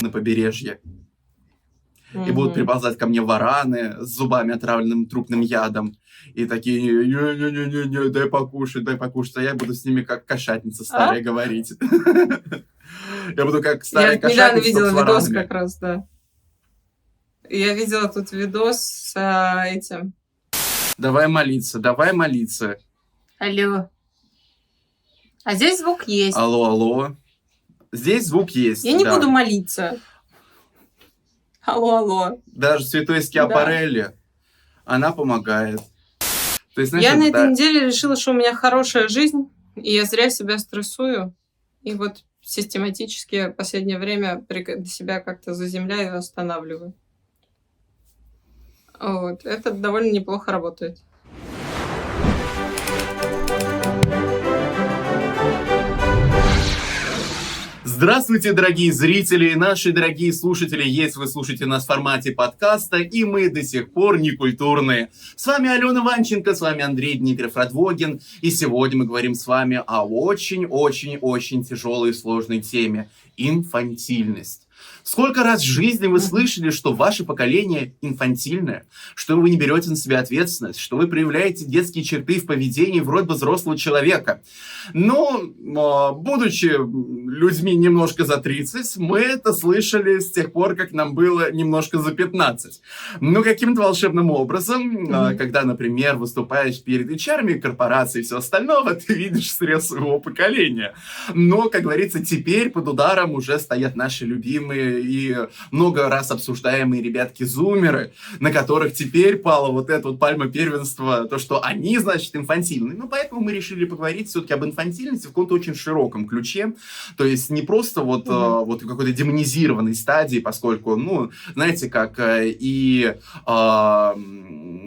на побережье. И будут приползать ко мне вараны с зубами, отравленным трупным ядом. И такие, не-не-не-не, дай покушать, дай покушать. А я буду с ними как кошатница старая а? говорить. Я буду как старая кошатница Я недавно видела видос как раз, да. Я видела тут видос с а, этим. Давай молиться, давай молиться. Алло. А здесь звук есть. Алло, алло. Здесь звук есть. Я не да. буду молиться. Алло, алло. Даже святой Скиапарелли, да. она помогает. То есть, знаешь, я на да... этой неделе решила, что у меня хорошая жизнь, и я зря себя стрессую. И вот систематически в последнее время себя как-то заземляю и останавливаю. Вот. Это довольно неплохо работает. Здравствуйте, дорогие зрители, наши дорогие слушатели, если вы слушаете нас в формате подкаста, и мы до сих пор не культурные. С вами Алена Ванченко, с вами Андрей Дмитриев Радвогин, и сегодня мы говорим с вами о очень-очень-очень тяжелой и сложной теме – инфантильность. Сколько раз в жизни вы слышали, что ваше поколение инфантильное, что вы не берете на себя ответственность, что вы проявляете детские черты в поведении вроде бы взрослого человека. Но, а, будучи людьми немножко за 30, мы это слышали с тех пор, как нам было немножко за 15. Но каким-то волшебным образом, mm-hmm. когда, например, выступаешь перед HR, корпорацией и все остальное, ты видишь срез своего поколения. Но, как говорится, теперь под ударом уже стоят наши любимые и много раз обсуждаемые ребятки-зумеры, на которых теперь пала вот эта вот пальма первенства, то, что они, значит, инфантильные. Ну, поэтому мы решили поговорить все-таки об инфантильности в каком-то очень широком ключе. То есть не просто вот, угу. э, вот в какой-то демонизированной стадии, поскольку, ну, знаете, как э, и э,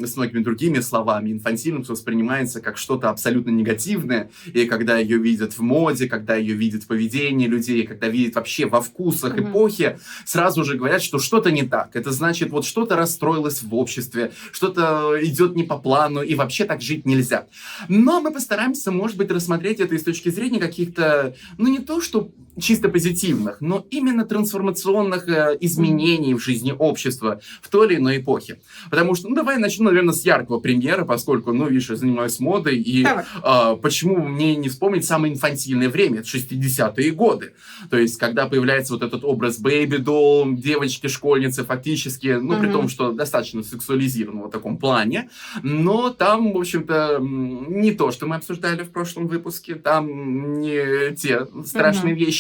с многими другими словами, инфантильность воспринимается как что-то абсолютно негативное, и когда ее видят в моде, когда ее видят в поведении людей, когда видят вообще во вкусах угу. эпохи, сразу же говорят, что что-то не так. Это значит, вот что-то расстроилось в обществе, что-то идет не по плану, и вообще так жить нельзя. Но мы постараемся, может быть, рассмотреть это с точки зрения каких-то, ну не то, что чисто позитивных, но именно трансформационных э, изменений в жизни общества в той или иной эпохе. Потому что, ну, давай начну, наверное, с яркого примера, поскольку, ну, видишь, я занимаюсь модой, и э, почему мне не вспомнить самое инфантильное время, это 60-е годы. То есть, когда появляется вот этот образ baby, baby-doll, девочки-школьницы фактически, ну, uh-huh. при том, что достаточно сексуализированного в таком плане, но там, в общем-то, не то, что мы обсуждали в прошлом выпуске, там не те страшные uh-huh. вещи,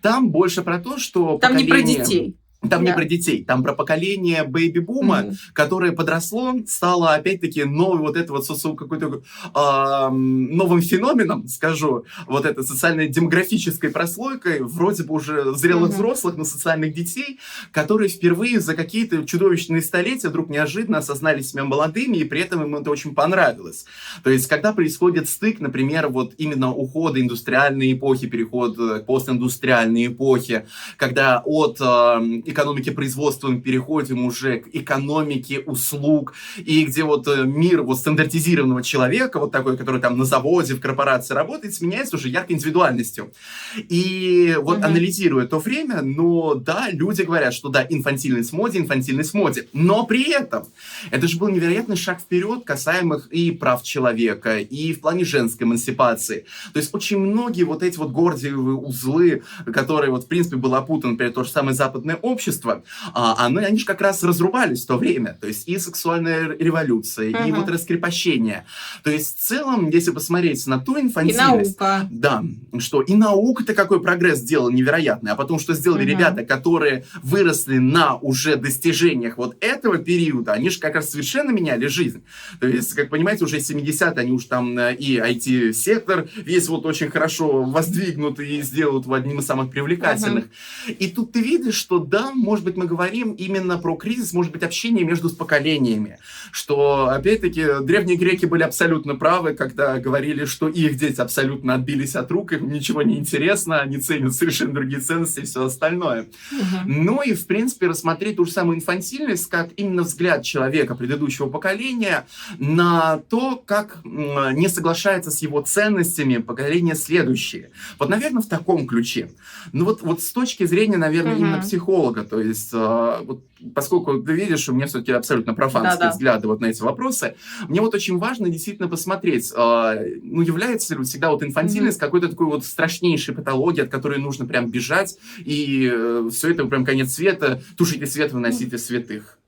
там больше про то, что Там поколение... не про детей. Там да. не про детей, там про поколение беби-бума, mm-hmm. которое подросло, стало опять-таки новый вот это вот какой-то э, новым феноменом, скажу, вот это социальной демографической прослойкой, вроде бы уже зрелых mm-hmm. взрослых, но социальных детей, которые впервые за какие-то чудовищные столетия вдруг неожиданно осознали себя молодыми, и при этом им это очень понравилось. То есть, когда происходит стык, например, вот именно ухода индустриальной эпохи, переход к постиндустриальной эпохе, когда от э, экономики производства мы переходим уже к экономике услуг, и где вот э, мир вот стандартизированного человека, вот такой, который там на заводе, в корпорации работает, сменяется уже яркой индивидуальностью. И вот угу. анализируя то время, но да, люди говорят, что да, инфантильность в моде, инфантильность в моде, но при этом это же был невероятный шаг вперед касаемых и прав человека, и в плане женской эмансипации. То есть очень многие вот эти вот гордиевые узлы, которые вот в принципе был опутан, например, то же самое западное общество, общества, а, они, они же как раз разрубались в то время. То есть и сексуальная революция, uh-huh. и вот раскрепощение. То есть в целом, если посмотреть на ту инфантильность... И наука. Да, что и наука-то какой прогресс сделал невероятный. А потом, что сделали uh-huh. ребята, которые выросли на уже достижениях вот этого периода, они же как раз совершенно меняли жизнь. То есть, как понимаете, уже 70-е они уж там э, и IT-сектор весь вот очень хорошо воздвигнут и сделают одним из самых привлекательных. Uh-huh. И тут ты видишь, что да, может быть, мы говорим именно про кризис, может быть, общения между поколениями. Что, опять-таки, древние греки были абсолютно правы, когда говорили, что их дети абсолютно отбились от рук, им ничего не интересно, они ценят совершенно другие ценности и все остальное. Угу. Ну и, в принципе, рассмотреть ту же самую инфантильность, как именно взгляд человека предыдущего поколения на то, как не соглашается с его ценностями поколение следующее. Вот, наверное, в таком ключе. Ну вот, вот с точки зрения, наверное, угу. именно психолога, то есть, э, вот, поскольку ты видишь, у меня все-таки абсолютно профанские Да-да. взгляды вот на эти вопросы, мне вот очень важно действительно посмотреть, э, ну, является ли всегда вот инфантильность угу. какой-то такой вот страшнейшей патологией, от которой нужно прям бежать, и э, все это прям конец света, тушите свет, выносите святых.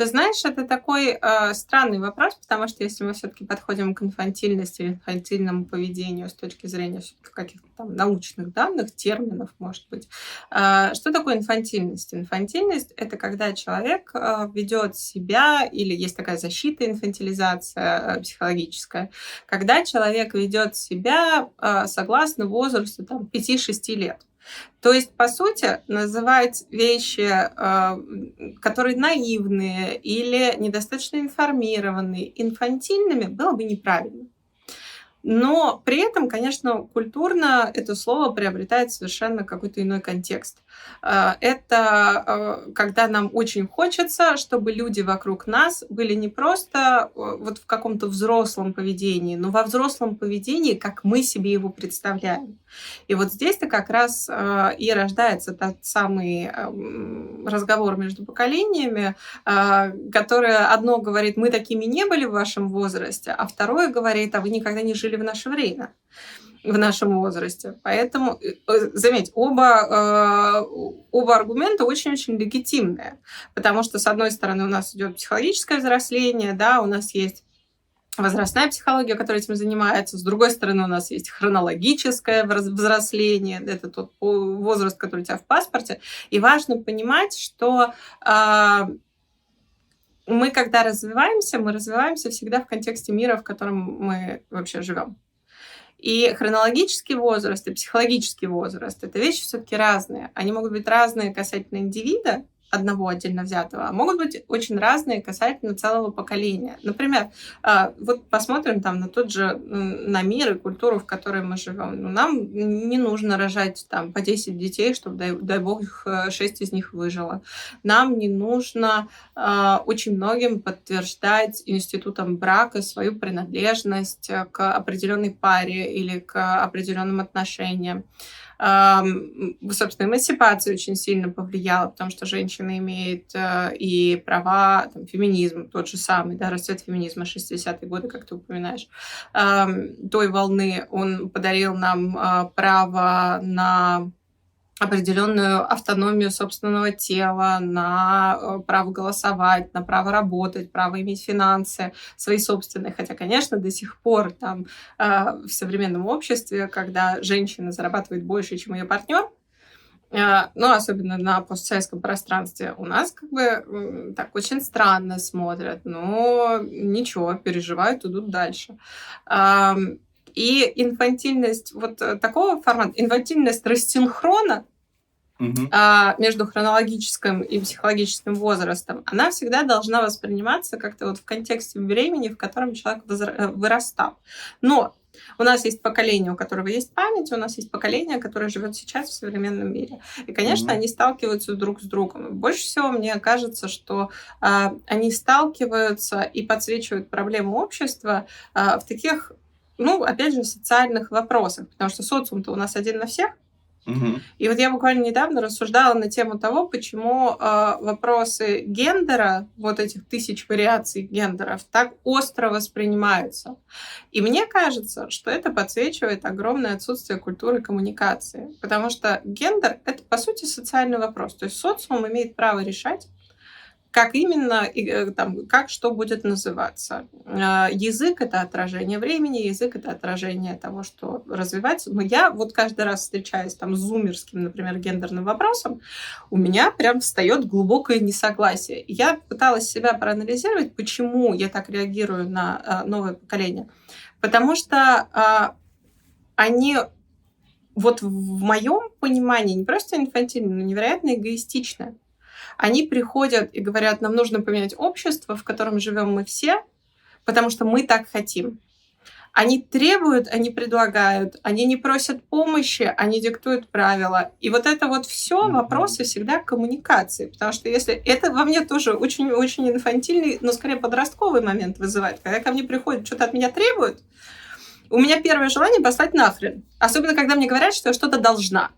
Ты знаешь, это такой э, странный вопрос, потому что если мы все-таки подходим к инфантильности инфантильному поведению с точки зрения каких-то там научных данных, терминов, может быть, э, что такое инфантильность? Инфантильность это когда человек э, ведет себя, или есть такая защита, инфантилизация э, психологическая, когда человек ведет себя э, согласно возрасту там, 5-6 лет. То есть, по сути, называть вещи, э, которые наивные или недостаточно информированные, инфантильными, было бы неправильно. Но при этом, конечно, культурно это слово приобретает совершенно какой-то иной контекст. Э, это э, когда нам очень хочется, чтобы люди вокруг нас были не просто э, вот в каком-то взрослом поведении, но во взрослом поведении, как мы себе его представляем. И вот здесь-то как раз и рождается тот самый эм, разговор между поколениями, которое одно говорит, мы такими не были в вашем возрасте, а второе говорит, а вы никогда не жили в наше время в нашем возрасте. Поэтому, э, э, заметь, оба, э, оба аргумента очень-очень легитимные. Потому что, с одной стороны, у нас идет психологическое взросление, да, у нас есть возрастная психология, которая этим занимается. С другой стороны, у нас есть хронологическое взросление, это тот возраст, который у тебя в паспорте. И важно понимать, что э, мы, когда развиваемся, мы развиваемся всегда в контексте мира, в котором мы вообще живем. И хронологический возраст и психологический возраст – это вещи все-таки разные. Они могут быть разные касательно индивида, одного отдельно взятого, а могут быть очень разные касательно целого поколения. Например, а, вот посмотрим там на тот же, на мир и культуру, в которой мы живем. Ну, нам не нужно рожать там по 10 детей, чтобы, дай, дай бог, 6 из них выжило. Нам не нужно э, очень многим подтверждать институтом брака свою принадлежность к определенной паре или к определенным отношениям собственно, эмансипация очень сильно повлияла, потому что женщина имеет э, и права, там, феминизм тот же самый, да, расцвет феминизма 60-е годы, как ты упоминаешь, той волны, он подарил нам э, право на определенную автономию собственного тела, на э, право голосовать, на право работать, право иметь финансы свои собственные. Хотя, конечно, до сих пор там э, в современном обществе, когда женщина зарабатывает больше, чем ее партнер, э, ну, особенно на постсоветском пространстве, у нас как бы так очень странно смотрят, но ничего, переживают, идут дальше. И инфантильность вот э, такого формата, инфантильность рассинхрона угу. а, между хронологическим и психологическим возрастом, она всегда должна восприниматься как-то вот в контексте времени, в котором человек возра- э, вырастал. Но у нас есть поколение, у которого есть память, у нас есть поколение, которое живет сейчас в современном мире. И, конечно, mm-hmm. они сталкиваются друг с другом. Больше всего мне кажется, что э, они сталкиваются и подсвечивают проблему общества э, в таких ну, опять же, социальных вопросах, потому что социум-то у нас один на всех. Угу. И вот я буквально недавно рассуждала на тему того, почему э, вопросы гендера, вот этих тысяч вариаций гендеров, так остро воспринимаются. И мне кажется, что это подсвечивает огромное отсутствие культуры коммуникации, потому что гендер это по сути социальный вопрос, то есть социум имеет право решать как именно, э, там, как что будет называться. А, язык — это отражение времени, язык — это отражение того, что развивается. Но я вот каждый раз встречаясь там с зумерским, например, гендерным вопросом, у меня прям встает глубокое несогласие. Я пыталась себя проанализировать, почему я так реагирую на а, новое поколение. Потому что а, они вот в моем понимании не просто инфантильно, но невероятно эгоистично. Они приходят и говорят, нам нужно поменять общество, в котором живем мы все, потому что мы так хотим. Они требуют, они предлагают, они не просят помощи, они диктуют правила. И вот это вот все вопросы всегда коммуникации. Потому что если это во мне тоже очень-очень инфантильный, но скорее подростковый момент вызывает. Когда ко мне приходят, что-то от меня требуют, у меня первое желание послать нахрен. Особенно, когда мне говорят, что я что-то должна.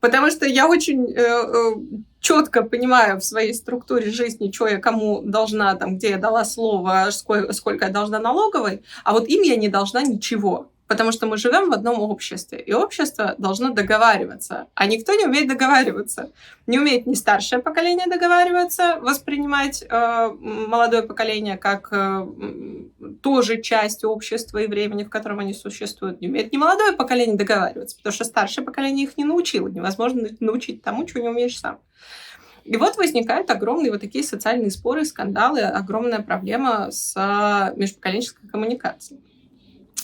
Потому что я очень э, э, четко понимаю в своей структуре жизни, что я кому должна, там, где я дала слово, сколько, сколько я должна налоговой, а вот им я не должна ничего. Потому что мы живем в одном обществе, и общество должно договариваться, а никто не умеет договариваться. Не умеет ни старшее поколение договариваться, воспринимать э, молодое поколение как э, тоже часть общества и времени, в котором они существуют. Не умеет ни молодое поколение договариваться, потому что старшее поколение их не научило. Невозможно научить тому, чего не умеешь сам. И вот возникают огромные вот такие социальные споры, скандалы, огромная проблема с э, межпоколенческой коммуникацией.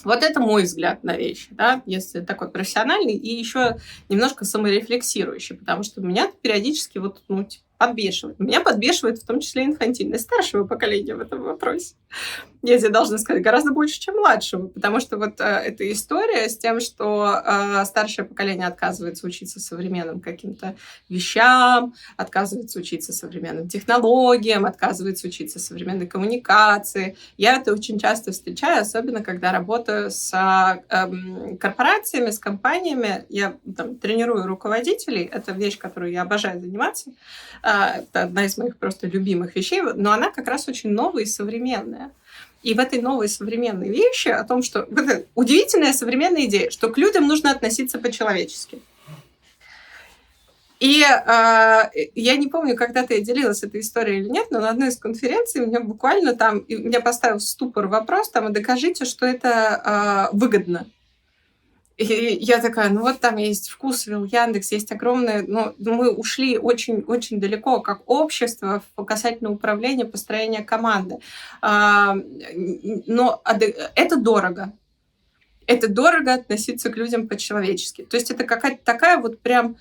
Вот это мой взгляд на вещи, да, если такой профессиональный и еще немножко саморефлексирующий, потому что меня периодически вот, ну, типа, подбешивает. Меня подбешивает в том числе инфантильность старшего поколения в этом вопросе. Я тебе должна сказать, гораздо больше, чем младшего, потому что вот э, эта история с тем, что э, старшее поколение отказывается учиться современным каким-то вещам, отказывается учиться современным технологиям, отказывается учиться современной коммуникации. Я это очень часто встречаю, особенно когда работаю с э, корпорациями, с компаниями. Я там, тренирую руководителей, это вещь, которую я обожаю заниматься. А, это одна из моих просто любимых вещей, но она как раз очень новая и современная. И в этой новой современной вещи о том, что... Вот удивительная современная идея, что к людям нужно относиться по-человечески. И э, я не помню, когда-то я делилась этой историей или нет, но на одной из конференций меня буквально там, меня поставил в ступор вопрос, там, и докажите, что это э, выгодно. И я такая, ну вот там есть вкусвилл, Яндекс, есть огромное, но мы ушли очень-очень далеко как общество касательно управления, построения команды. А, но это дорого. Это дорого относиться к людям по-человечески. То есть это какая-то такая вот прям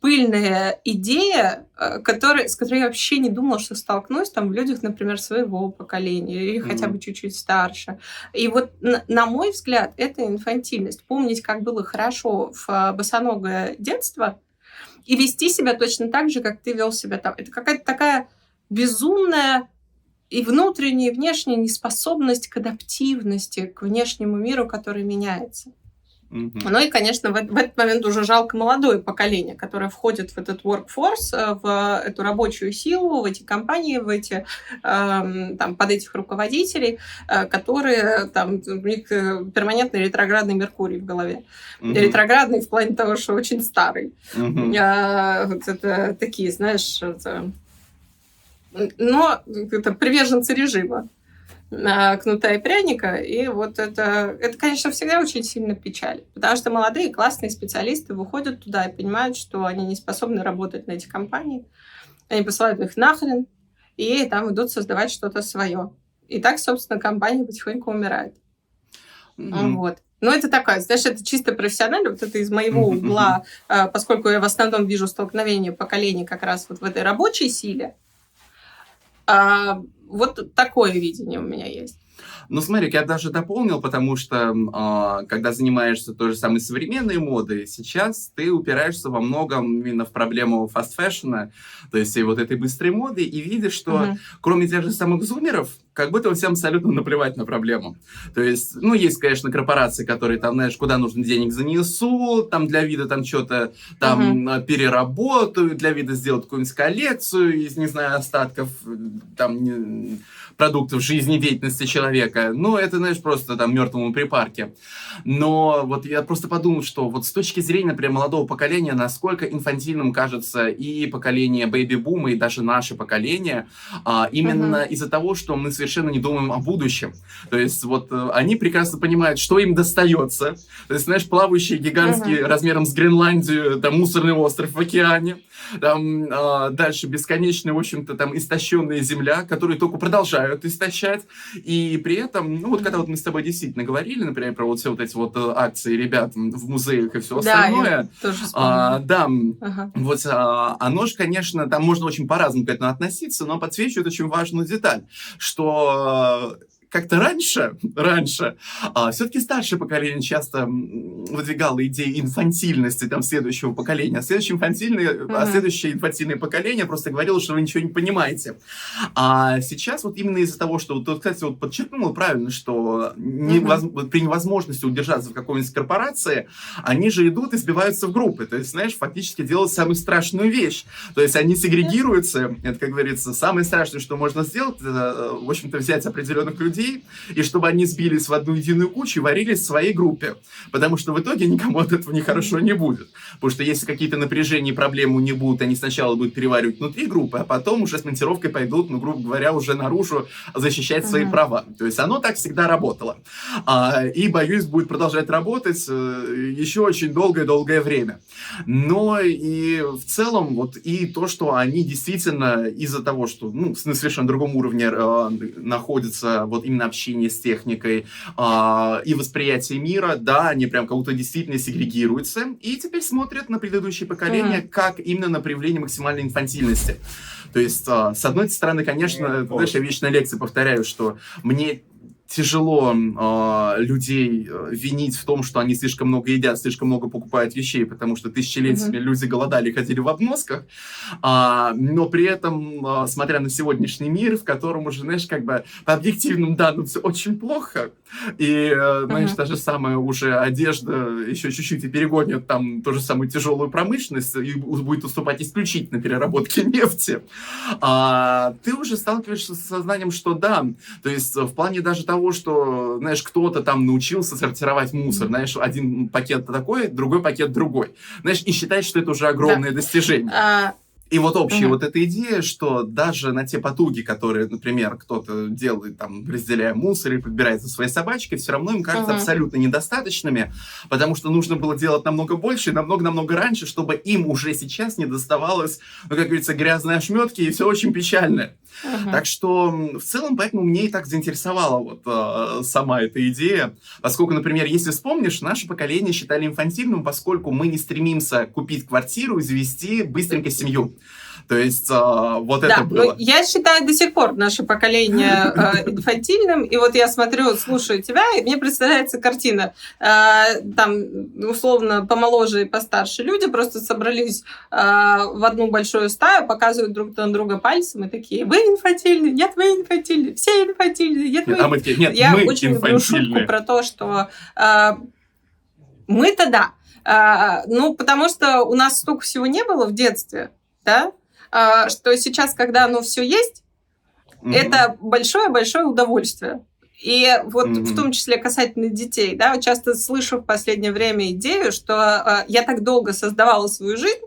пыльная идея, а, которая, с которой я вообще не думала, что столкнусь там в людях, например, своего поколения или mm-hmm. хотя бы чуть-чуть старше. И вот, на, на мой взгляд, это инфантильность. Помнить, как было хорошо в а, босоногое детство и вести себя точно так же, как ты вел себя там. Это какая-то такая безумная и внутренняя, и внешняя неспособность к адаптивности, к внешнему миру, который меняется. Угу. Ну и, конечно, в, в этот момент уже жалко молодое поколение, которое входит в этот workforce, э, в эту рабочую силу, в эти компании, в эти, э, там, под этих руководителей, э, которые, там, у них э, перманентный ретроградный Меркурий в голове. Угу. Ретроградный в плане того, что очень старый. Угу. Э, вот это такие, знаешь, это... но это приверженцы режима кнута и пряника. И вот это, это, конечно, всегда очень сильно печалит. Потому что молодые классные специалисты выходят туда и понимают, что они не способны работать на эти компании. Они посылают их нахрен, и там идут создавать что-то свое. И так, собственно, компания потихоньку умирает. Mm-hmm. Вот. Но это такая, знаешь, это чисто профессионально, вот это из моего угла, а, поскольку я в основном вижу столкновение поколений как раз вот в этой рабочей силе, а, вот такое видение у меня есть. Ну, смотри, я даже дополнил, потому что э, когда занимаешься той же самой современной модой, сейчас ты упираешься во многом именно в проблему fast fashion а, то есть и вот этой быстрой моды, и видишь, что uh-huh. кроме тех же самых зумеров, как будто всем абсолютно наплевать на проблему. То есть, ну, есть, конечно, корпорации, которые там, знаешь, куда нужно денег занесут, там для вида там что-то там uh-huh. переработают, для вида сделают какую-нибудь коллекцию из, не знаю, остатков там продуктов жизнедеятельности человека. Ну, это, знаешь, просто там мертвому припарки. Но вот я просто подумал, что вот с точки зрения, например, молодого поколения, насколько инфантильным кажется и поколение беби-бума, и даже наше поколение, а, именно uh-huh. из-за того, что мы совершенно не думаем о будущем. То есть вот э, они прекрасно понимают, что им достается. То есть, знаешь, плавающие гигантские uh-huh. размером с Гренландию, там мусорные острова в океане, там а, дальше бесконечная, в общем-то, там истощенная земля, которую только продолжают истощать, и при этом, ну вот когда вот мы с тобой действительно говорили, например, про вот все вот эти вот э, акции ребят в музеях и все остальное. Да, тоже а, да, ага. вот а, оно же, конечно, там можно очень по-разному к этому относиться, но подсвечивает очень важную деталь, что как-то раньше, раньше, а, все-таки старшее поколение часто выдвигало идеи инфантильности там следующего поколения, а следующее инфантильное, mm-hmm. а следующее инфантильное поколение просто говорило, что вы ничего не понимаете. А сейчас вот именно из-за того, что вот, кстати, вот подчеркнул правильно, что невоз... mm-hmm. при невозможности удержаться в какой-нибудь корпорации, они же идут и сбиваются в группы, то есть, знаешь, фактически делают самую страшную вещь, то есть они сегрегируются, это, как говорится, самое страшное, что можно сделать, это, в общем-то, взять определенных людей людей, и чтобы они сбились в одну единую кучу и варились в своей группе. Потому что в итоге никому от этого нехорошо не будет. Потому что если какие-то напряжения и проблемы не будут, они сначала будут переваривать внутри группы, а потом уже с монтировкой пойдут, ну, грубо говоря, уже наружу защищать свои mm-hmm. права. То есть оно так всегда работало. А, и, боюсь, будет продолжать работать э, еще очень долгое-долгое время. Но и в целом вот и то, что они действительно из-за того, что ну, на совершенно другом уровне э, находятся вот именно общение с техникой э, и восприятие мира, да, они прям как будто действительно сегрегируются, и теперь смотрят на предыдущее поколение mm-hmm. как именно на проявление максимальной инфантильности. То есть, э, с одной стороны, конечно, mm-hmm. знаешь, я вечно лекции повторяю, что мне тяжело э, людей э, винить в том, что они слишком много едят, слишком много покупают вещей, потому что тысячелетиями mm-hmm. люди голодали, ходили в обносках, а, но при этом, а, смотря на сегодняшний мир, в котором уже, знаешь, как бы по объективным данным все очень плохо, и, э, знаешь, mm-hmm. та же самая уже одежда еще чуть-чуть и перегонит там ту же самую тяжелую промышленность и будет уступать исключительно переработке нефти, а, ты уже сталкиваешься с сознанием, что да, то есть в плане даже того, того, что, знаешь, кто-то там научился сортировать мусор, знаешь, один пакет такой, другой пакет другой, знаешь, и считать, что это уже огромное да. достижение. А... И вот общая mm-hmm. вот эта идея, что даже на те потуги, которые, например, кто-то делает, там, разделяя мусор и подбирает за своей собачкой, все равно им кажется mm-hmm. абсолютно недостаточными, потому что нужно было делать намного больше и намного-намного раньше, чтобы им уже сейчас не доставалось, ну, как говорится, грязные ошметки и все очень печально. Uh-huh. Так что в целом, поэтому мне и так заинтересовала вот э, сама эта идея, поскольку, например, если вспомнишь, наше поколение считали инфантильным, поскольку мы не стремимся купить квартиру и завести быстренько семью. То есть а, вот да, это было. Я считаю до сих пор наше поколение а, инфантильным. И вот я смотрю, слушаю тебя, и мне представляется картина. А, там, условно, помоложе и постарше люди просто собрались а, в одну большую стаю, показывают друг на друга пальцем и такие, вы инфантильны, нет, вы инфантильны, все инфантильны, нет, нет, вы... А мы такие, нет, я мы очень люблю шутку про то, что а, мы-то да, а, ну, потому что у нас столько всего не было в детстве, да, а, что сейчас, когда оно все есть, mm-hmm. это большое-большое удовольствие. И вот mm-hmm. в том числе касательно детей, да, часто слышу в последнее время идею, что э, я так долго создавала свою жизнь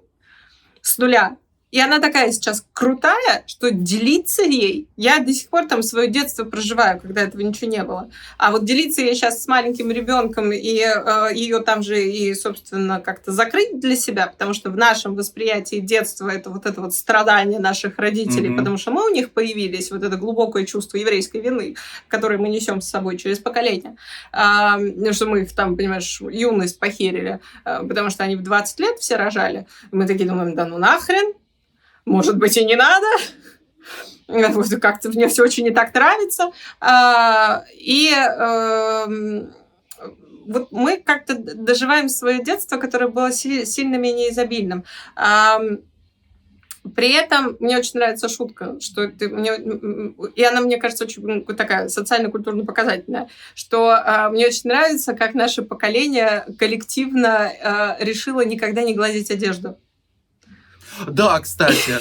с нуля, и она такая сейчас крутая, что делиться ей... Я до сих пор там свое детство проживаю, когда этого ничего не было. А вот делиться ей сейчас с маленьким ребенком и э, ее там же и, собственно, как-то закрыть для себя, потому что в нашем восприятии детства это вот это вот страдание наших родителей, mm-hmm. потому что мы у них появились, вот это глубокое чувство еврейской вины, которое мы несем с собой через поколение. Э, что мы их там, понимаешь, юность похерили, э, потому что они в 20 лет все рожали. Мы такие думаем, да ну нахрен, может быть, и не надо. Как-то мне все очень не так нравится. А, и эм, вот мы как-то доживаем свое детство, которое было сильно менее изобильным. При этом мне очень нравится шутка, что ты, мне, и она, мне кажется, очень такая социально-культурно показательная, что э, мне очень нравится, как наше поколение коллективно э, решило никогда не гладить одежду. Да, кстати.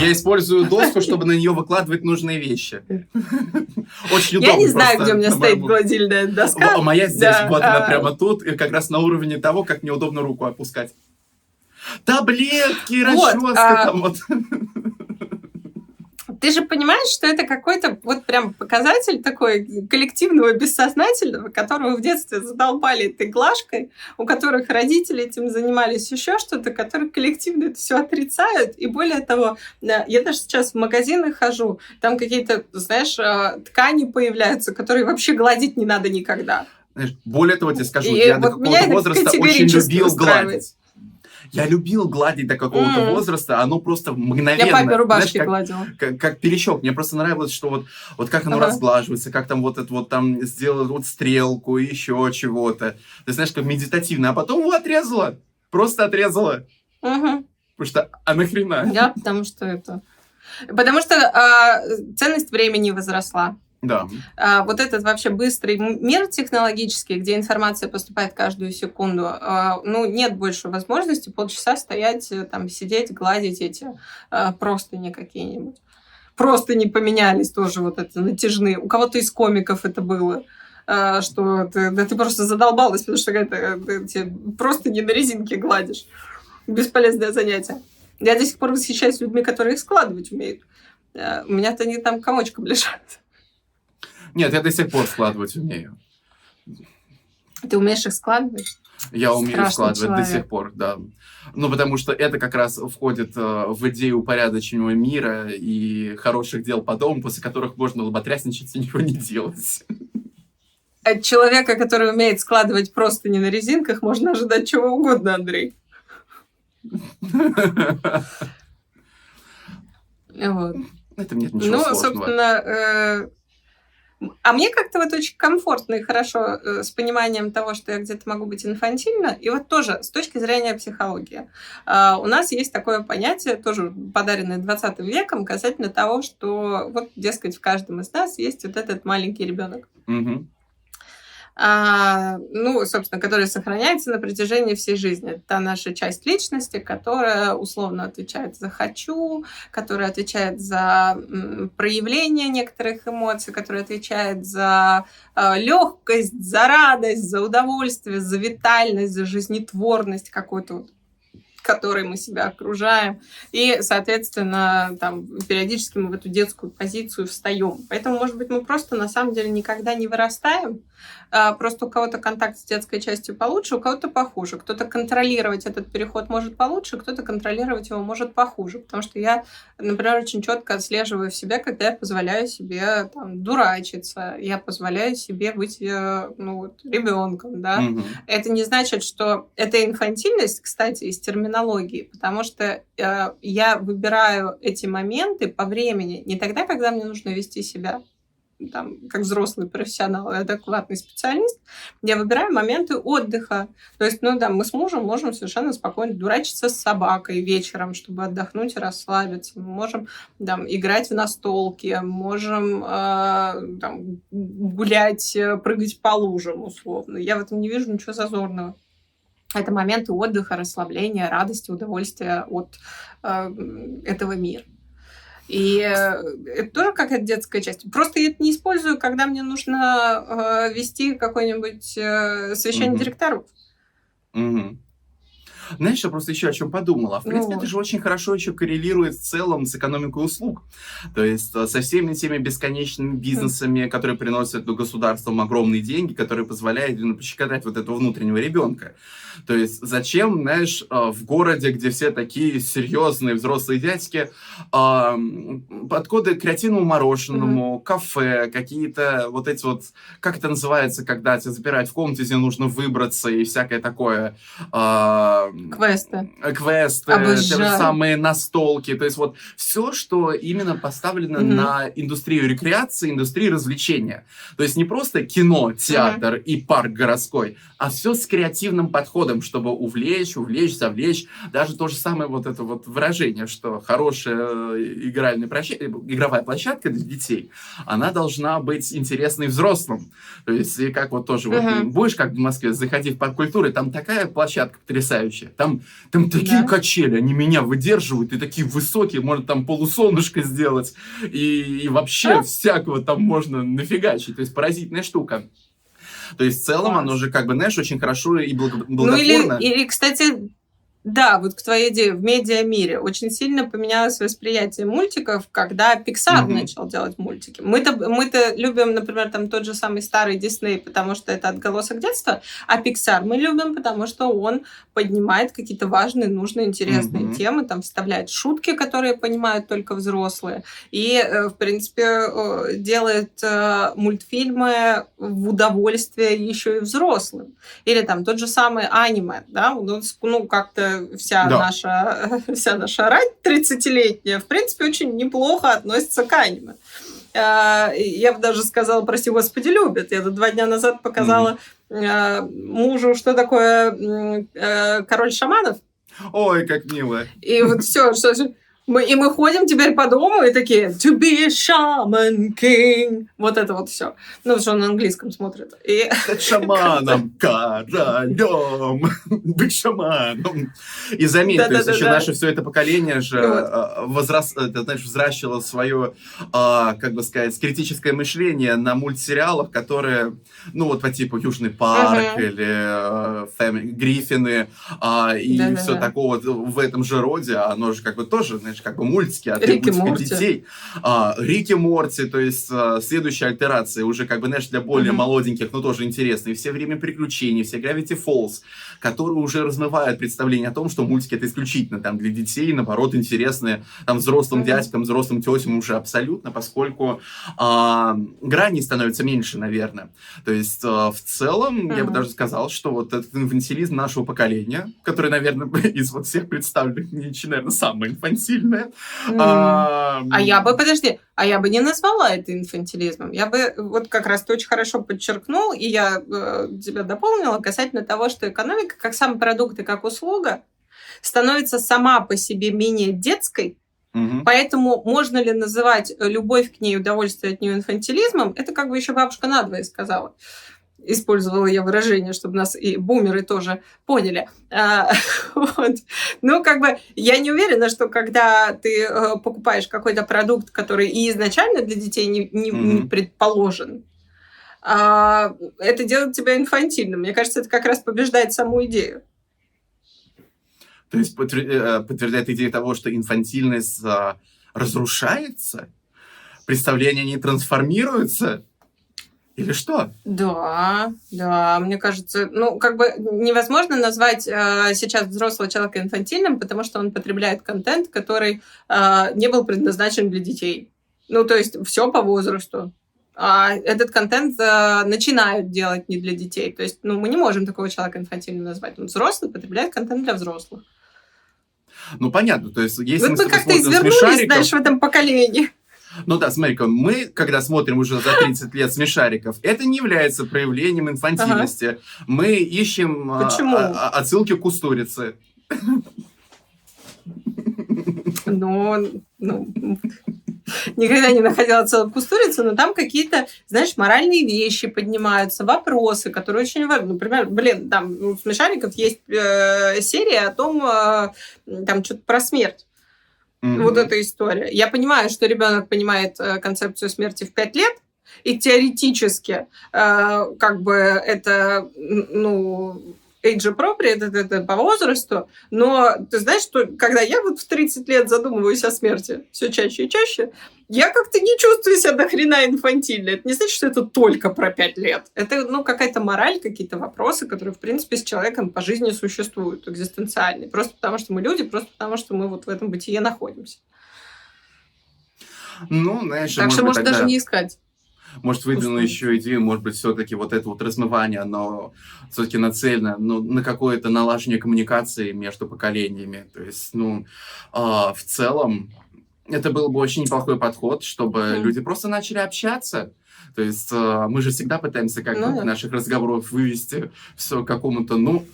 Я использую доску, чтобы на нее выкладывать нужные вещи. Очень удобно. Я не знаю, где у меня стоит гладильная доска. Моя здесь, вот она а. прямо тут, и как раз на уровне того, как мне удобно руку опускать. Таблетки, расческа а там вот. Ты же понимаешь, что это какой-то вот прям показатель такой коллективного бессознательного, которого в детстве задолбали этой глажкой, у которых родители этим занимались еще что-то, которые коллективно это все отрицают. И более того, я даже сейчас в магазины хожу, там какие-то, знаешь, а, ткани появляются, которые вообще гладить не надо никогда. Знаешь, более того, тебе скажу, и я вот до какого-то возраста очень любил гладить. Я любил гладить до какого-то mm. возраста, оно просто мгновенно. Я папе рубашки знаешь, гладила. Как, как перещек. Мне просто нравилось, что вот, вот как оно ага. разглаживается, как там вот это вот там сделать вот стрелку, еще чего-то. Ты знаешь, как медитативно. А потом его отрезала. Просто отрезала. Угу. Потому что, а нахрена? Да, потому что это... Потому что а, ценность времени возросла. Да. А, вот этот вообще быстрый мир технологический, где информация поступает каждую секунду, а, ну, нет больше возможности полчаса стоять, э, там, сидеть, гладить эти а, простыни какие-нибудь. Просто не поменялись тоже вот это натяжные. У кого-то из комиков это было а, что ты, да ты просто задолбалась, потому что это, ты просто не на резинке гладишь. Бесполезное занятие. Я до сих пор восхищаюсь людьми, которые их складывать умеют. А, у меня-то они там комочком лежат. Нет, я до сих пор складывать умею. Ты умеешь их складывать? Я умею Страшный складывать человек. до сих пор, да. Ну, потому что это как раз входит э, в идею упорядоченного мира и хороших дел по дому, после которых можно лоботрясничать и ничего не делать. От человека, который умеет складывать просто не на резинках, можно ожидать чего угодно, Андрей. Вот. Это нет ничего Ну, собственно, э, а мне как-то вот очень комфортно и хорошо э, с пониманием того, что я где-то могу быть инфантильна. И вот тоже с точки зрения психологии. Э, у нас есть такое понятие, тоже подаренное 20 веком, касательно того, что вот, дескать, в каждом из нас есть вот этот маленький ребенок. Угу а, ну, собственно, которая сохраняется на протяжении всей жизни. Это та наша часть личности, которая условно отвечает за «хочу», которая отвечает за проявление некоторых эмоций, которая отвечает за э, легкость, за радость, за удовольствие, за витальность, за жизнетворность какой-то вот которой мы себя окружаем. И, соответственно, там, периодически мы в эту детскую позицию встаем. Поэтому, может быть, мы просто на самом деле никогда не вырастаем, а, просто у кого-то контакт с детской частью получше, у кого-то похуже. Кто-то контролировать этот переход может получше, кто-то контролировать его может похуже. Потому что я, например, очень четко отслеживаю в себе, когда я позволяю себе там, дурачиться, я позволяю себе быть э, ну, вот, ребенком. Да? Угу. Это не значит, что это инфантильность, кстати, из терминологии, потому что э, я выбираю эти моменты по времени не тогда, когда мне нужно вести себя там, как взрослый профессионал и адекватный специалист, я выбираю моменты отдыха. То есть, ну да, мы с мужем можем совершенно спокойно дурачиться с собакой вечером, чтобы отдохнуть и расслабиться. Мы можем там, играть в настолки, можем э, там, гулять, э, прыгать по лужам условно. Я в этом не вижу ничего зазорного. Это моменты отдыха, расслабления, радости, удовольствия от э, этого мира. И э, это тоже какая-то детская часть. Просто я это не использую, когда мне нужно э, вести какой-нибудь э, совещание mm-hmm. директоров. Mm-hmm. Знаешь, я просто еще о чем подумала. В принципе, ну. это же очень хорошо еще коррелирует в целом с экономикой услуг. То есть э, со всеми теми бесконечными бизнесами, которые приносят государствам огромные деньги, которые позволяют ну, пощекотать вот этого внутреннего ребенка. То есть зачем, знаешь, э, в городе, где все такие серьезные взрослые дядьки, подходы к креативному мороженому, mm-hmm. кафе, какие-то вот эти вот, как это называется, когда тебя запирают в комнате, где нужно выбраться и всякое такое Квесты. Квесты, Обожаю. те же самые настолки. То есть вот все, что именно поставлено mm-hmm. на индустрию рекреации, индустрию развлечения. То есть не просто кино, театр mm-hmm. и парк городской, а все с креативным подходом, чтобы увлечь, увлечь, завлечь. Даже то же самое вот это вот выражение, что хорошая э, игральная площадка, игровая площадка для детей, она должна быть интересной взрослым. То есть, и как вот тоже, mm-hmm. вот будешь как в Москве, заходи в парк культуры, там такая площадка потрясающая, вообще. Там, там такие да. качели, они меня выдерживают, и такие высокие, можно там полусолнышко сделать, и, и вообще а? всякого там можно нафигачить. То есть поразительная штука. То есть в целом оно же как бы, знаешь, очень хорошо и благо- благотворно. Ну или, или, кстати, Да, вот к твоей идее, в медиамире очень сильно поменялось восприятие мультиков, когда Pixar mm-hmm. начал делать мультики. Мы-то, мы-то любим, например, там тот же самый старый Дисней, потому что это отголосок детства, а Pixar мы любим, потому что он поднимает какие-то важные, нужные, интересные mm-hmm. темы, там вставляет шутки, которые понимают только взрослые, и, э, в принципе, делает э, мультфильмы в удовольствие еще и взрослым. Или там тот же самый аниме, да, ну, как-то вся да. наша вся наша рать 30-летняя, в принципе, очень неплохо относится к аниме. А, я бы даже сказала, прости господи, любят. Я тут два дня назад показала mm-hmm. мужу, что такое э, король шаманов. Ой, как мило. И вот все, что мы, и мы ходим теперь по дому и такие to be a shaman king. Вот это вот все. Ну, потому что он на английском смотрит. И... Стать шаманом, королем, быть шаманом. И заметь, да, то да, есть да, еще да. наше все это поколение же вот. А, возрас, это, знаешь, взращивало свое, а, как бы сказать, критическое мышление на мультсериалах, которые, ну, вот по типу Южный парк uh-huh. или э, Family, Гриффины и да, все да, такого в этом же роде, оно же как бы тоже, знаешь, как бы мультики от Рики Морти. детей. А, Рики Морти, то есть а, следующая альтерация, уже как бы, знаешь, для более mm-hmm. молоденьких, но тоже интересные. Все время приключений, все Gravity Falls, которые уже размывают представление о том, что мультики это исключительно там для детей, наоборот, интересные там взрослым mm-hmm. дядькам, взрослым тетям уже абсолютно, поскольку а, грани становятся меньше, наверное. То есть а, в целом mm-hmm. я бы даже сказал, что вот этот инфантилизм нашего поколения, который, наверное, из вот всех представленных, наверное, самый инфантильный, инфантильное. Mm. А, а я бы, подожди, а я бы не назвала это инфантилизмом. Я бы, вот как раз ты очень хорошо подчеркнул, и я э, тебя дополнила касательно того, что экономика, как сам продукт и как услуга, становится сама по себе менее детской, Угу. Поэтому можно ли называть любовь к ней, удовольствие от нее инфантилизмом, это как бы еще бабушка надвое сказала использовала я выражение, чтобы нас и бумеры тоже поняли. А, вот. Ну, как бы я не уверена, что когда ты э, покупаешь какой-то продукт, который и изначально для детей не, не, mm-hmm. не предположен, а, это делает тебя инфантильным. Мне кажется, это как раз побеждает саму идею. То есть э, подтверждает идею того, что инфантильность а, разрушается, представления не трансформируются, или что? Да, да, мне кажется, ну, как бы невозможно назвать э, сейчас взрослого человека инфантильным, потому что он потребляет контент, который э, не был предназначен для детей. Ну, то есть все по возрасту. А этот контент э, начинают делать не для детей. То есть, ну, мы не можем такого человека инфантильным назвать. Он взрослый, потребляет контент для взрослых. Ну, понятно. То есть, если вот мы как-то извернулись, дальше в этом поколении. Ну да, смотри-ка, мы, когда смотрим уже за 30 лет смешариков, это не является проявлением инфантильности. Ага. Мы ищем а, Почему? А, а, отсылки к устурице. Ну, ну, никогда не находила отсылок к устурице, но там какие-то, знаешь, моральные вещи поднимаются, вопросы, которые очень важны. Например, блин, там у смешариков есть э, серия о том, э, там что-то про смерть. Mm-hmm. Вот эта история. Я понимаю, что ребенок понимает э, концепцию смерти в 5 лет, и теоретически, э, как бы это, ну, age appropriate, это, это по возрасту, но ты знаешь, что когда я вот в 30 лет задумываюсь о смерти все чаще и чаще, я как-то не чувствую себя до хрена инфантильно. Это не значит, что это только про 5 лет. Это, ну, какая-то мораль, какие-то вопросы, которые, в принципе, с человеком по жизни существуют, экзистенциальные. Просто потому, что мы люди, просто потому, что мы вот в этом бытие находимся. Ну, знаешь, так что, может, тогда... даже не искать. Может, выдвину еще идею, может быть, все-таки вот это вот размывание, оно все-таки нацелено ну, на какое-то налаживание коммуникации между поколениями. То есть, ну, э, в целом, это был бы очень неплохой подход, чтобы mm. люди просто начали общаться. То есть э, мы же всегда пытаемся как-то ну, да. наших разговоров вывести все к какому-то, ну,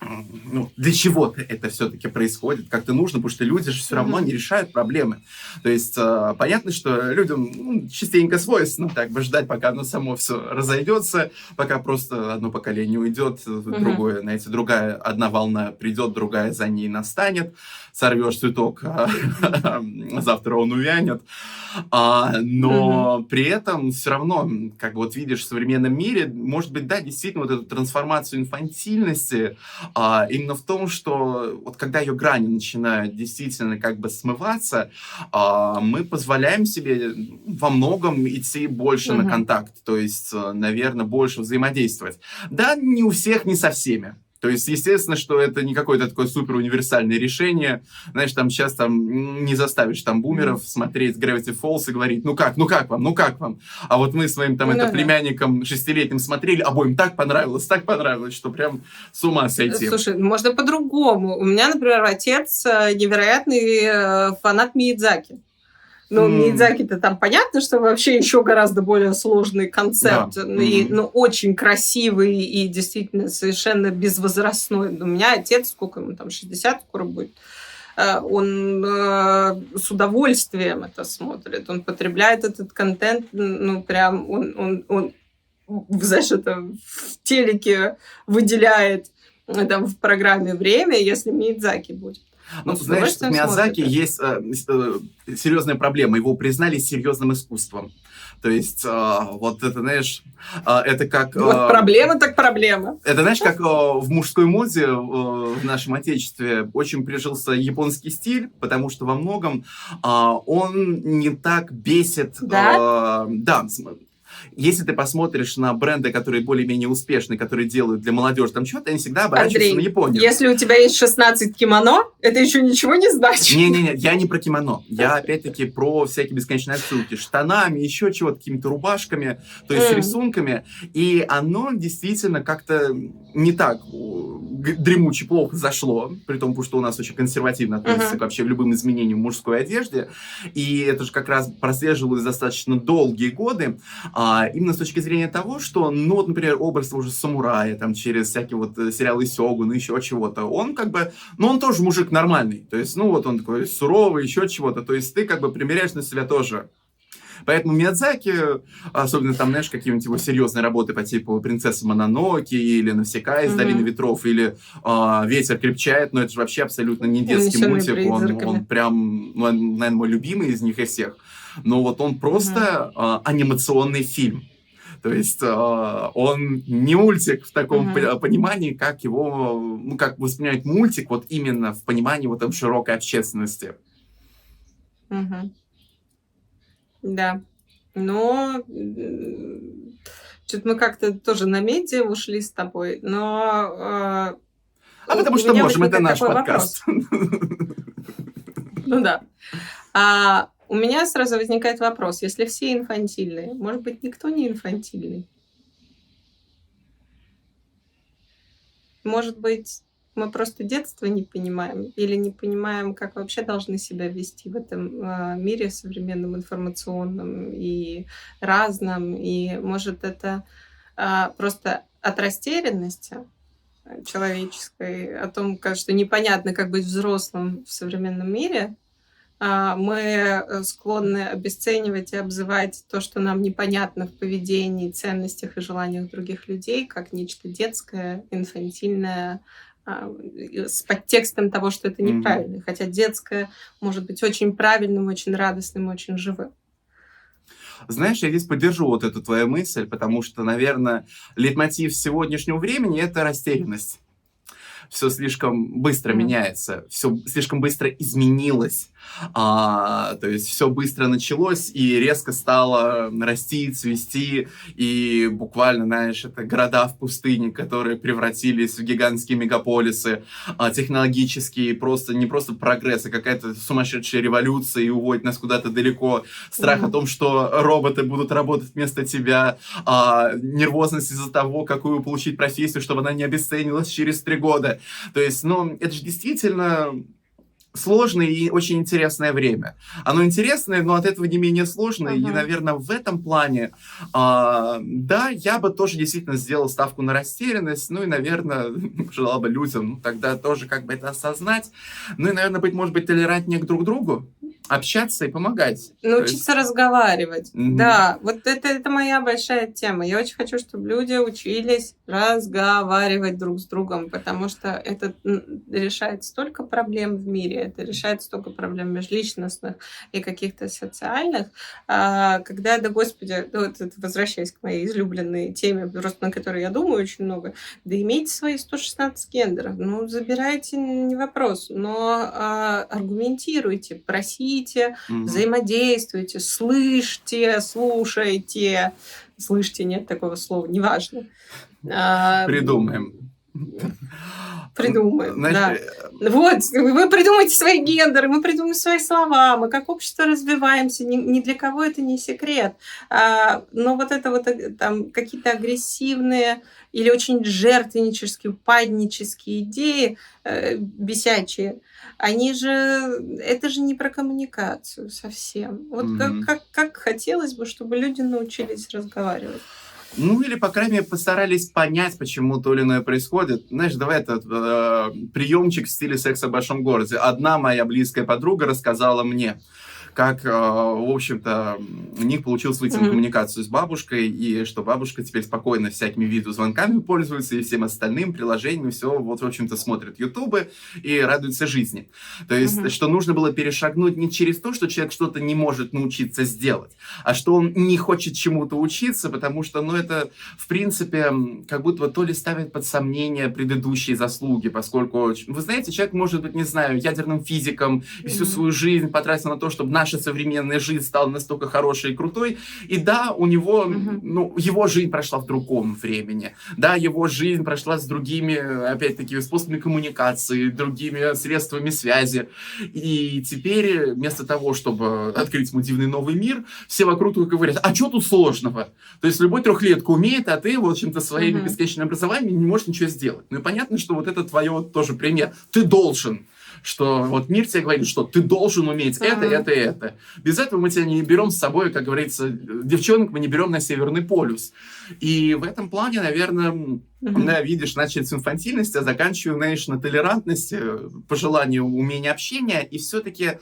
ну, для чего это все-таки происходит, как-то нужно, потому что люди же все равно не решают проблемы. То есть э, понятно, что людям ну, частенько свойственно так бы ждать, пока оно само все разойдется, пока просто одно поколение уйдет, другое, знаете, другая одна волна придет, другая за ней настанет, сорвешь цветок, а завтра он увянет. А, но при этом все равно, как вот видишь, в современном мире, может быть, да, действительно, вот эту трансформацию инфантильности, а, именно в том, что вот когда ее грани начинают действительно как бы смываться, а, мы позволяем себе во многом идти больше угу. на контакт, то есть, э, наверное, больше взаимодействовать. Да, не у всех, не со всеми. То есть, естественно, что это не какое-то такое супер универсальное решение. Знаешь, там сейчас там не заставишь там бумеров смотреть Gravity Falls и говорить, ну как, ну как вам, ну как вам. А вот мы своим там ну, это да. племянником шестилетним смотрели, обоим так понравилось, так понравилось, что прям с ума сойти. Слушай, можно по-другому. У меня, например, отец э, невероятный э, фанат Миядзаки. Ну, mm. Мидзаки-то там понятно, что вообще еще гораздо более сложный концепт. Да. И, ну, очень красивый и действительно совершенно безвозрастной. У меня отец, сколько ему там, 60 скоро будет, э, он э, с удовольствием это смотрит, он потребляет этот контент, ну, прям, он, он, он знаешь, это в телеке выделяет там, в программе время, если Мидзаки будет. Ну, знаешь, в Миязаки есть э, э, серьезная проблема. Его признали серьезным искусством. То есть, э, вот это, знаешь, э, это как... Э, вот проблема так проблема. Это, знаешь, как э, в мужской моде э, в нашем отечестве очень прижился японский стиль, потому что во многом э, он не так бесит... Да? Э, да, если ты посмотришь на бренды, которые более-менее успешные, которые делают для молодежи там что-то, они всегда оборачиваются Андрей, на Японию. если у тебя есть 16 кимоно, это еще ничего не значит. Не-не-не, я не про кимоно. Я опять-таки про всякие бесконечные отсылки. Штанами, еще чего-то, какими-то рубашками, то есть mm. рисунками. И оно действительно как-то не так дремуче плохо зашло, при том, что у нас очень консервативно относится uh-huh. к вообще любым изменениям в мужской одежде. И это же как раз прослеживалось достаточно долгие годы. А, именно с точки зрения того, что, ну вот, например, образ уже самурая, там, через всякие вот э, сериалы Сёгун, еще чего-то, он как бы, ну он тоже мужик нормальный. То есть, ну вот он такой суровый, еще чего-то. То есть ты как бы примеряешь на себя тоже Поэтому Миядзаки, особенно там, знаешь, какие-нибудь его серьезные работы по типу «Принцесса Мононоки» или «Навсекая из mm-hmm. долины ветров» или э, «Ветер крепчает», но это же вообще абсолютно не детский мультик, он, он прям, ну, наверное, мой любимый из них из всех. Но вот он просто mm-hmm. э, анимационный фильм. То есть э, он не мультик в таком uh-huh. понимании, как его, ну, как воспринимать мультик, вот именно в понимании вот там широкой общественности. Uh-huh. Да. Но что-то мы как-то тоже на медиа ушли с тобой, но... Э, а потому что можем, это наш подкаст. Ну да. А у меня сразу возникает вопрос, если все инфантильные, может быть, никто не инфантильный? Может быть, мы просто детство не понимаем или не понимаем, как вообще должны себя вести в этом э, мире современном информационном и разном. И может это э, просто от растерянности человеческой, о том, что непонятно, как быть взрослым в современном мире, а, мы э, склонны обесценивать и обзывать то, что нам непонятно в поведении, ценностях и желаниях других людей, как нечто детское, инфантильное, а, с подтекстом того, что это неправильно. Mm-hmm. Хотя детское может быть очень правильным, очень радостным, очень живым. Знаешь, я здесь поддержу вот эту твою мысль, потому что, наверное, лейтмотив сегодняшнего времени — это растерянность. Все слишком быстро mm-hmm. меняется, все слишком быстро изменилось. А, то есть все быстро началось и резко стало расти, цвести, и буквально, знаешь, это города в пустыне, которые превратились в гигантские мегаполисы, а, технологические, просто не просто прогресс, а какая-то сумасшедшая революция и уводит нас куда-то далеко. Страх mm-hmm. о том, что роботы будут работать вместо тебя, а, нервозность из-за того, какую получить профессию, чтобы она не обесценилась через три года. То есть, ну, это же действительно сложное и очень интересное время. Оно интересное, но от этого не менее сложное. Uh-huh. И, наверное, в этом плане, э, да, я бы тоже действительно сделал ставку на растерянность. Ну и, наверное, желал бы людям ну, тогда тоже как бы это осознать. Ну и, наверное, быть, может быть, толерантнее к друг другу. Общаться и помогать. Научиться есть... разговаривать. Mm-hmm. Да, вот это, это моя большая тема. Я очень хочу, чтобы люди учились разговаривать друг с другом, потому что это решает столько проблем в мире, это решает столько проблем межличностных и каких-то социальных. А, когда, да господи, вот возвращаясь к моей излюбленной теме, просто на которой я думаю очень много, да имейте свои 116 гендеров, ну, забирайте, не вопрос, но а, аргументируйте, просите, говорите, угу. взаимодействуйте, слышите, слушайте. Слышите, нет такого слова, неважно. А, Придумаем. Придумаем, Значит, да. Вот, вы придумайте свои гендеры, мы придумаем свои слова, мы как общество развиваемся, ни, ни для кого это не секрет. А, но вот это вот э, там какие-то агрессивные или очень жертвеннические, упаднические идеи, э, бесячие, они же, это же не про коммуникацию совсем. Вот mm-hmm. как, как, как хотелось бы, чтобы люди научились разговаривать. Ну, или, по крайней мере, постарались понять, почему то или иное происходит. Знаешь, давай этот э, приемчик в стиле секса в большом городе. Одна моя близкая подруга рассказала мне, как, э, в общем-то, у них получилось выйти mm-hmm. на коммуникацию с бабушкой, и что бабушка теперь спокойно всякими видеозвонками пользуется и всем остальным приложениями, все, вот, в общем-то, смотрит ютубы и радуется жизни. То есть, mm-hmm. что нужно было перешагнуть не через то, что человек что-то не может научиться сделать, а что он не хочет чему-то учиться, потому что, ну, это, в принципе, как будто то ли ставит под сомнение предыдущие заслуги, поскольку, вы знаете, человек может быть, не знаю, ядерным физиком и всю mm-hmm. свою жизнь потратил на то, чтобы наша современная жизнь стала настолько хорошей и крутой. И да, у него, угу. ну, его жизнь прошла в другом времени. Да, его жизнь прошла с другими, опять-таки, способами коммуникации, другими средствами связи. И теперь вместо того, чтобы открыть ему дивный новый мир, все вокруг только говорят, а что тут сложного? То есть любой трехлетка умеет, а ты, в общем-то, своим uh бесконечным образованием не можешь ничего сделать. Ну и понятно, что вот это твое тоже пример. Ты должен что вот мир тебе говорит, что ты должен уметь это, это, это. Без этого мы тебя не берем с собой, как говорится, девчонок мы не берем на Северный полюс. И в этом плане, наверное, mm-hmm. да, видишь, начать с инфантильности, а заканчиваю, знаешь, на толерантности, по желанию умения общения и все-таки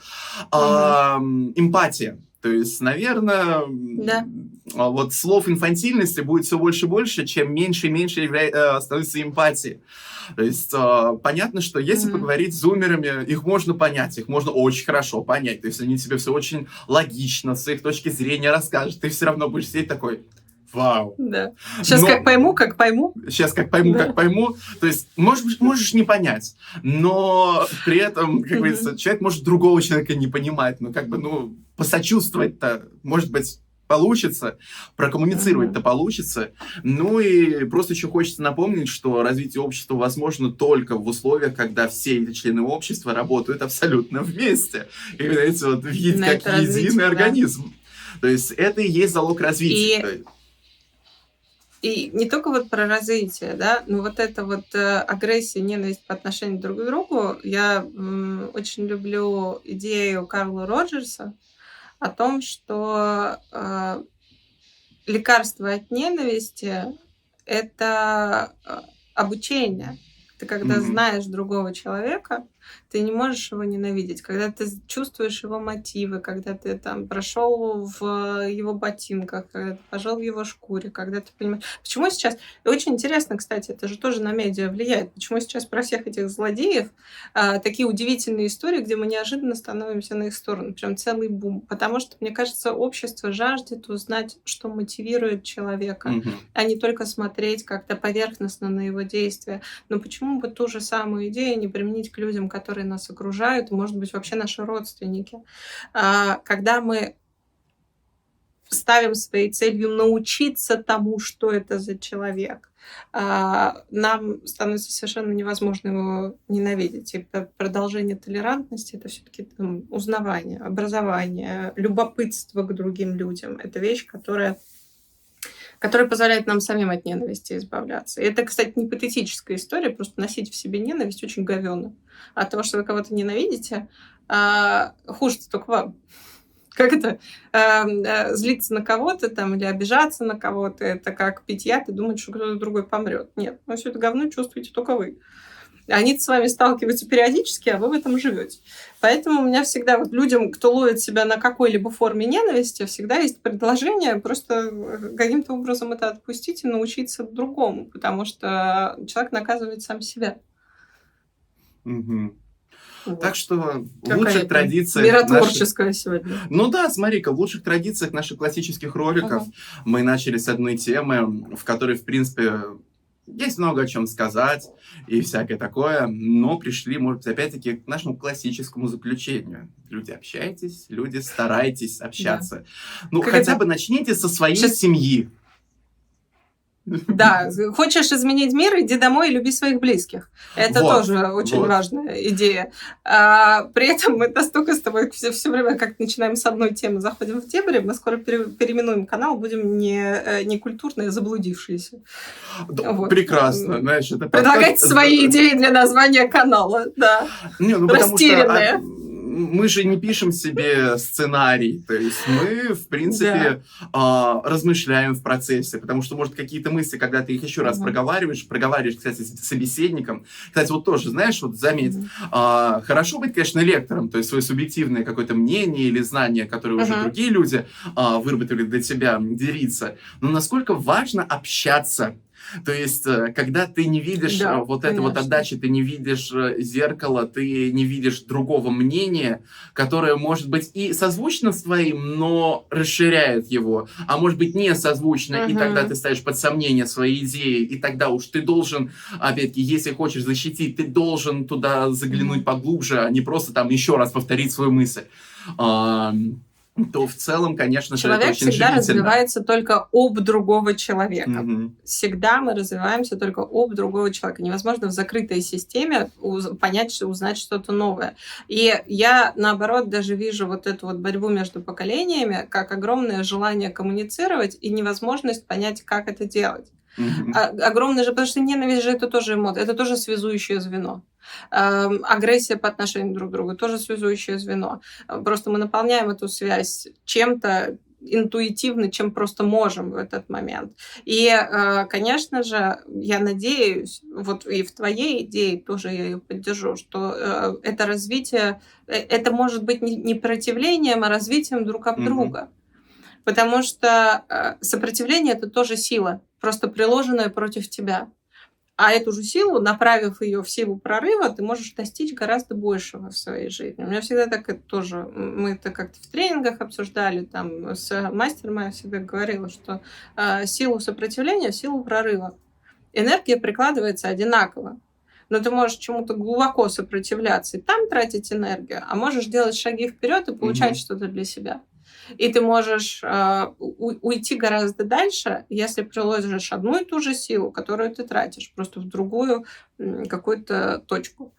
mm-hmm. э, эмпатия. То есть, наверное, да. Вот слов инфантильности будет все больше и больше, чем меньше и меньше явля... становится эмпатии. То есть э, понятно, что если mm-hmm. поговорить с зумерами, их можно понять, их можно очень хорошо понять. То есть они тебе все очень логично, с их точки зрения расскажут. Ты все равно будешь сидеть такой, Вау. Да. Сейчас но... как пойму, как пойму. Сейчас как пойму, да. как пойму. То есть можешь, можешь не понять, но при этом, как говорится, человек может другого человека не понимать, но как бы, ну, посочувствовать-то, может быть, получится, прокоммуницировать-то получится. Ну и просто еще хочется напомнить, что развитие общества возможно только в условиях, когда все эти члены общества работают абсолютно вместе. И, знаете, вот видеть как единый да. организм. То есть это и есть залог развития. И... И не только вот про развитие, да, но вот это вот э, агрессия, ненависть по отношению друг к другу. Я очень люблю идею Карла Роджерса, о том, что э, лекарство от ненависти это э, обучение. Ты когда mm-hmm. знаешь другого человека, ты не можешь его ненавидеть. Когда ты чувствуешь его мотивы, когда ты там прошел в его ботинках, когда ты пожал в его шкуре, когда ты понимаешь... Почему сейчас... И очень интересно, кстати, это же тоже на медиа влияет. Почему сейчас про всех этих злодеев а, такие удивительные истории, где мы неожиданно становимся на их сторону. Прям целый бум. Потому что, мне кажется, общество жаждет узнать, что мотивирует человека, угу. а не только смотреть как-то поверхностно на его действия. Но почему бы ту же самую идею не применить к людям, которые нас окружают, может быть, вообще наши родственники. А, когда мы ставим своей целью научиться тому, что это за человек, а, нам становится совершенно невозможно его ненавидеть. И продолжение толерантности это все-таки узнавание, образование, любопытство к другим людям. Это вещь, которая который позволяет нам самим от ненависти избавляться. И это, кстати, не патетическая история, просто носить в себе ненависть очень говенно. От того, что вы кого-то ненавидите, а, хуже только вам. Как это? А, а, злиться на кого-то там или обижаться на кого-то, это как пить яд и думать, что кто-то другой помрет. Нет, ну все это говно чувствуете только вы. Они с вами сталкиваются периодически, а вы в этом живете. Поэтому у меня всегда вот людям, кто ловит себя на какой-либо форме ненависти, всегда есть предложение просто э, каким-то образом это отпустить и научиться другому, потому что человек наказывает сам себя. Угу. Вот. Так что в лучших традициях... Миротворческая наших... сегодня. Ну да, смотри-ка, в лучших традициях наших классических роликов uh мы начали с одной темы, в которой, в принципе, есть много о чем сказать и всякое такое, но пришли, может быть, опять-таки к нашему классическому заключению. Люди, общайтесь, люди, старайтесь общаться. Да. Ну, как хотя это? бы начните со своей Сейчас... семьи. Да, хочешь изменить мир, иди домой и люби своих близких. Это вот, тоже очень вот. важная идея. А, при этом мы настолько с тобой все, все время, как начинаем с одной темы, заходим в дебри, мы скоро пере, переименуем канал, будем не, э, не культурные, а заблудившиеся. Да, вот. Прекрасно, знаешь, это Предлагайте подкаст... свои идеи для названия канала, да. Не, ну, Растерянные. Потому что, мы же не пишем себе сценарий, то есть мы, в принципе, да. э, размышляем в процессе, потому что, может, какие-то мысли, когда ты их еще раз угу. проговариваешь, проговариваешь, кстати, с собеседником, кстати, вот тоже, знаешь, вот заметь, угу. э, хорошо быть, конечно, лектором, то есть свое субъективное какое-то мнение или знание, которое угу. уже другие люди э, выработали для тебя, делиться, но насколько важно общаться то есть, э, когда ты не видишь да, э, вот этой вот отдачи, ты не видишь э, зеркало, ты не видишь другого мнения, которое может быть и созвучно с твоим, но расширяет его, а может быть не созвучно, угу. и тогда ты ставишь под сомнение свои идеи, и тогда уж ты должен, опять-таки, если хочешь защитить, ты должен туда заглянуть поглубже, а не просто там еще раз повторить свою мысль то в целом, конечно же, Человек это очень всегда развивается только об другого человека. Угу. Всегда мы развиваемся только об другого человека. Невозможно в закрытой системе понять, узнать что-то новое. И я, наоборот, даже вижу вот эту вот борьбу между поколениями как огромное желание коммуницировать и невозможность понять, как это делать. Mm-hmm. А, огромное же, потому что ненависть же это тоже эмоция, это тоже связующее звено. Эм, агрессия по отношению друг к другу тоже связующее звено. Просто мы наполняем эту связь чем-то интуитивно, чем просто можем в этот момент. И, э, конечно же, я надеюсь, вот и в твоей идее тоже я ее поддержу, что э, это развитие, э, это может быть не противлением, а развитием друг об mm-hmm. друга. Потому что сопротивление это тоже сила, просто приложенная против тебя. А эту же силу, направив ее в силу прорыва, ты можешь достичь гораздо большего в своей жизни. У меня всегда так это тоже, мы это как-то в тренингах обсуждали, там с мастером я всегда говорила, что э, силу сопротивления, силу прорыва. Энергия прикладывается одинаково. Но ты можешь чему-то глубоко сопротивляться и там тратить энергию, а можешь делать шаги вперед и получать mm-hmm. что-то для себя. И ты можешь э, уйти гораздо дальше, если приложишь одну и ту же силу, которую ты тратишь, просто в другую какую-то точку.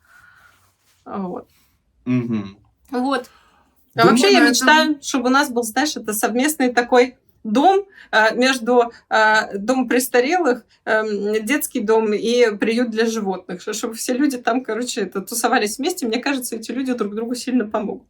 Вот. Угу. Вот. А Думаю, вообще я мечтаю, этом... чтобы у нас был, знаешь, это совместный такой дом э, между э, домом престарелых, эм, детский дом и приют для животных, чтобы все люди там, короче, это, тусовались вместе. Мне кажется, эти люди друг другу сильно помогут.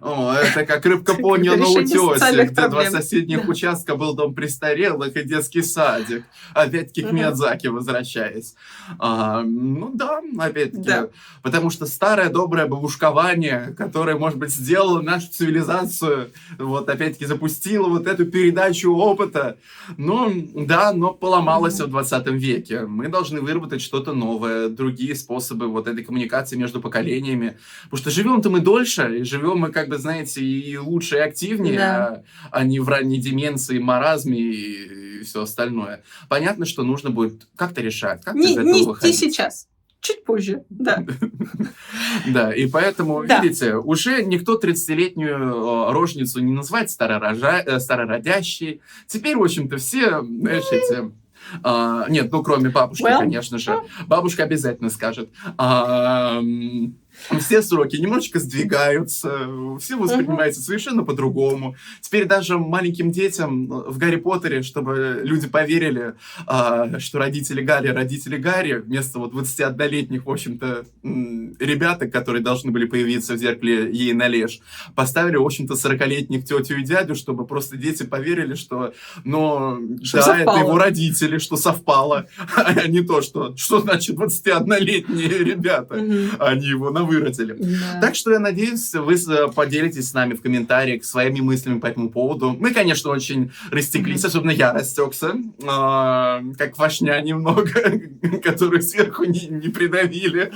О, это как рыбка поняла на утесе, где два соседних участка был дом престарелых и детский садик. Опять-таки к Миядзаки возвращаясь. А, ну да, опять-таки. Потому что старое доброе бабушкование, которое, может быть, сделало нашу цивилизацию, вот опять-таки запустило вот эту передачу передачу опыта. Ну, да, но поломалось в 20 веке. Мы должны выработать что-то новое, другие способы вот этой коммуникации между поколениями. Потому что живем-то мы дольше, и живем мы, как бы, знаете, и лучше, и активнее, да. а, а не в ранней деменции, маразме и, и все остальное. Понятно, что нужно будет как-то решать, как не, из этого не, выходить. Не сейчас. Чуть позже, да. Да, и поэтому, видите, уже никто 30-летнюю рожницу не называет э, старородящей. Теперь, в общем-то, все, знаешь, эти... Uh, нет, ну кроме бабушки, well, конечно же. Бабушка обязательно скажет. Все сроки немножечко сдвигаются, все воспринимается совершенно по-другому. Теперь даже маленьким детям в Гарри Поттере, чтобы люди поверили, а, что родители Гарри, родители Гарри, вместо вот 21-летних, в общем-то, ребяток, которые должны были появиться в зеркале ей на леж, поставили, в общем-то, 40-летних тетю и дядю, чтобы просто дети поверили, что, ну, что да, совпало. это его родители, что совпало, а не то, что, что значит 21-летние ребята, они его на выродили. Да. Так что я надеюсь, вы э, поделитесь с нами в комментариях своими мыслями по этому поводу. Мы, конечно, очень растеклись, mm-hmm. особенно я растекся, э, как вашня немного, которую сверху не, не придавили.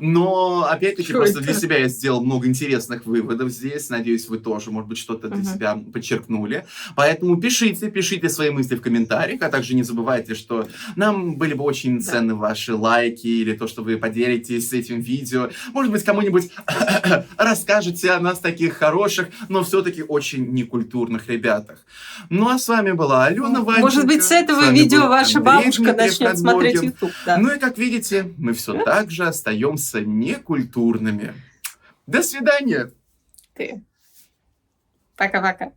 Но, опять-таки, просто это? для себя я сделал много интересных выводов здесь. Надеюсь, вы тоже, может быть, что-то для mm-hmm. себя подчеркнули. Поэтому пишите, пишите свои мысли в комментариях, а также не забывайте, что нам были бы очень ценны да. ваши лайки или то, что вы поделитесь этим видео. Может быть, кому-нибудь расскажете о нас таких хороших, но все-таки очень некультурных ребятах. Ну, а с вами была Алена Ванченко. Может быть, с этого с видео ваша Андрей бабушка Дмитриев начнет смотреть YouTube. Да. Ну и, как видите, мы все да? так же остаемся некультурными. До свидания. Ты. Пока-пока.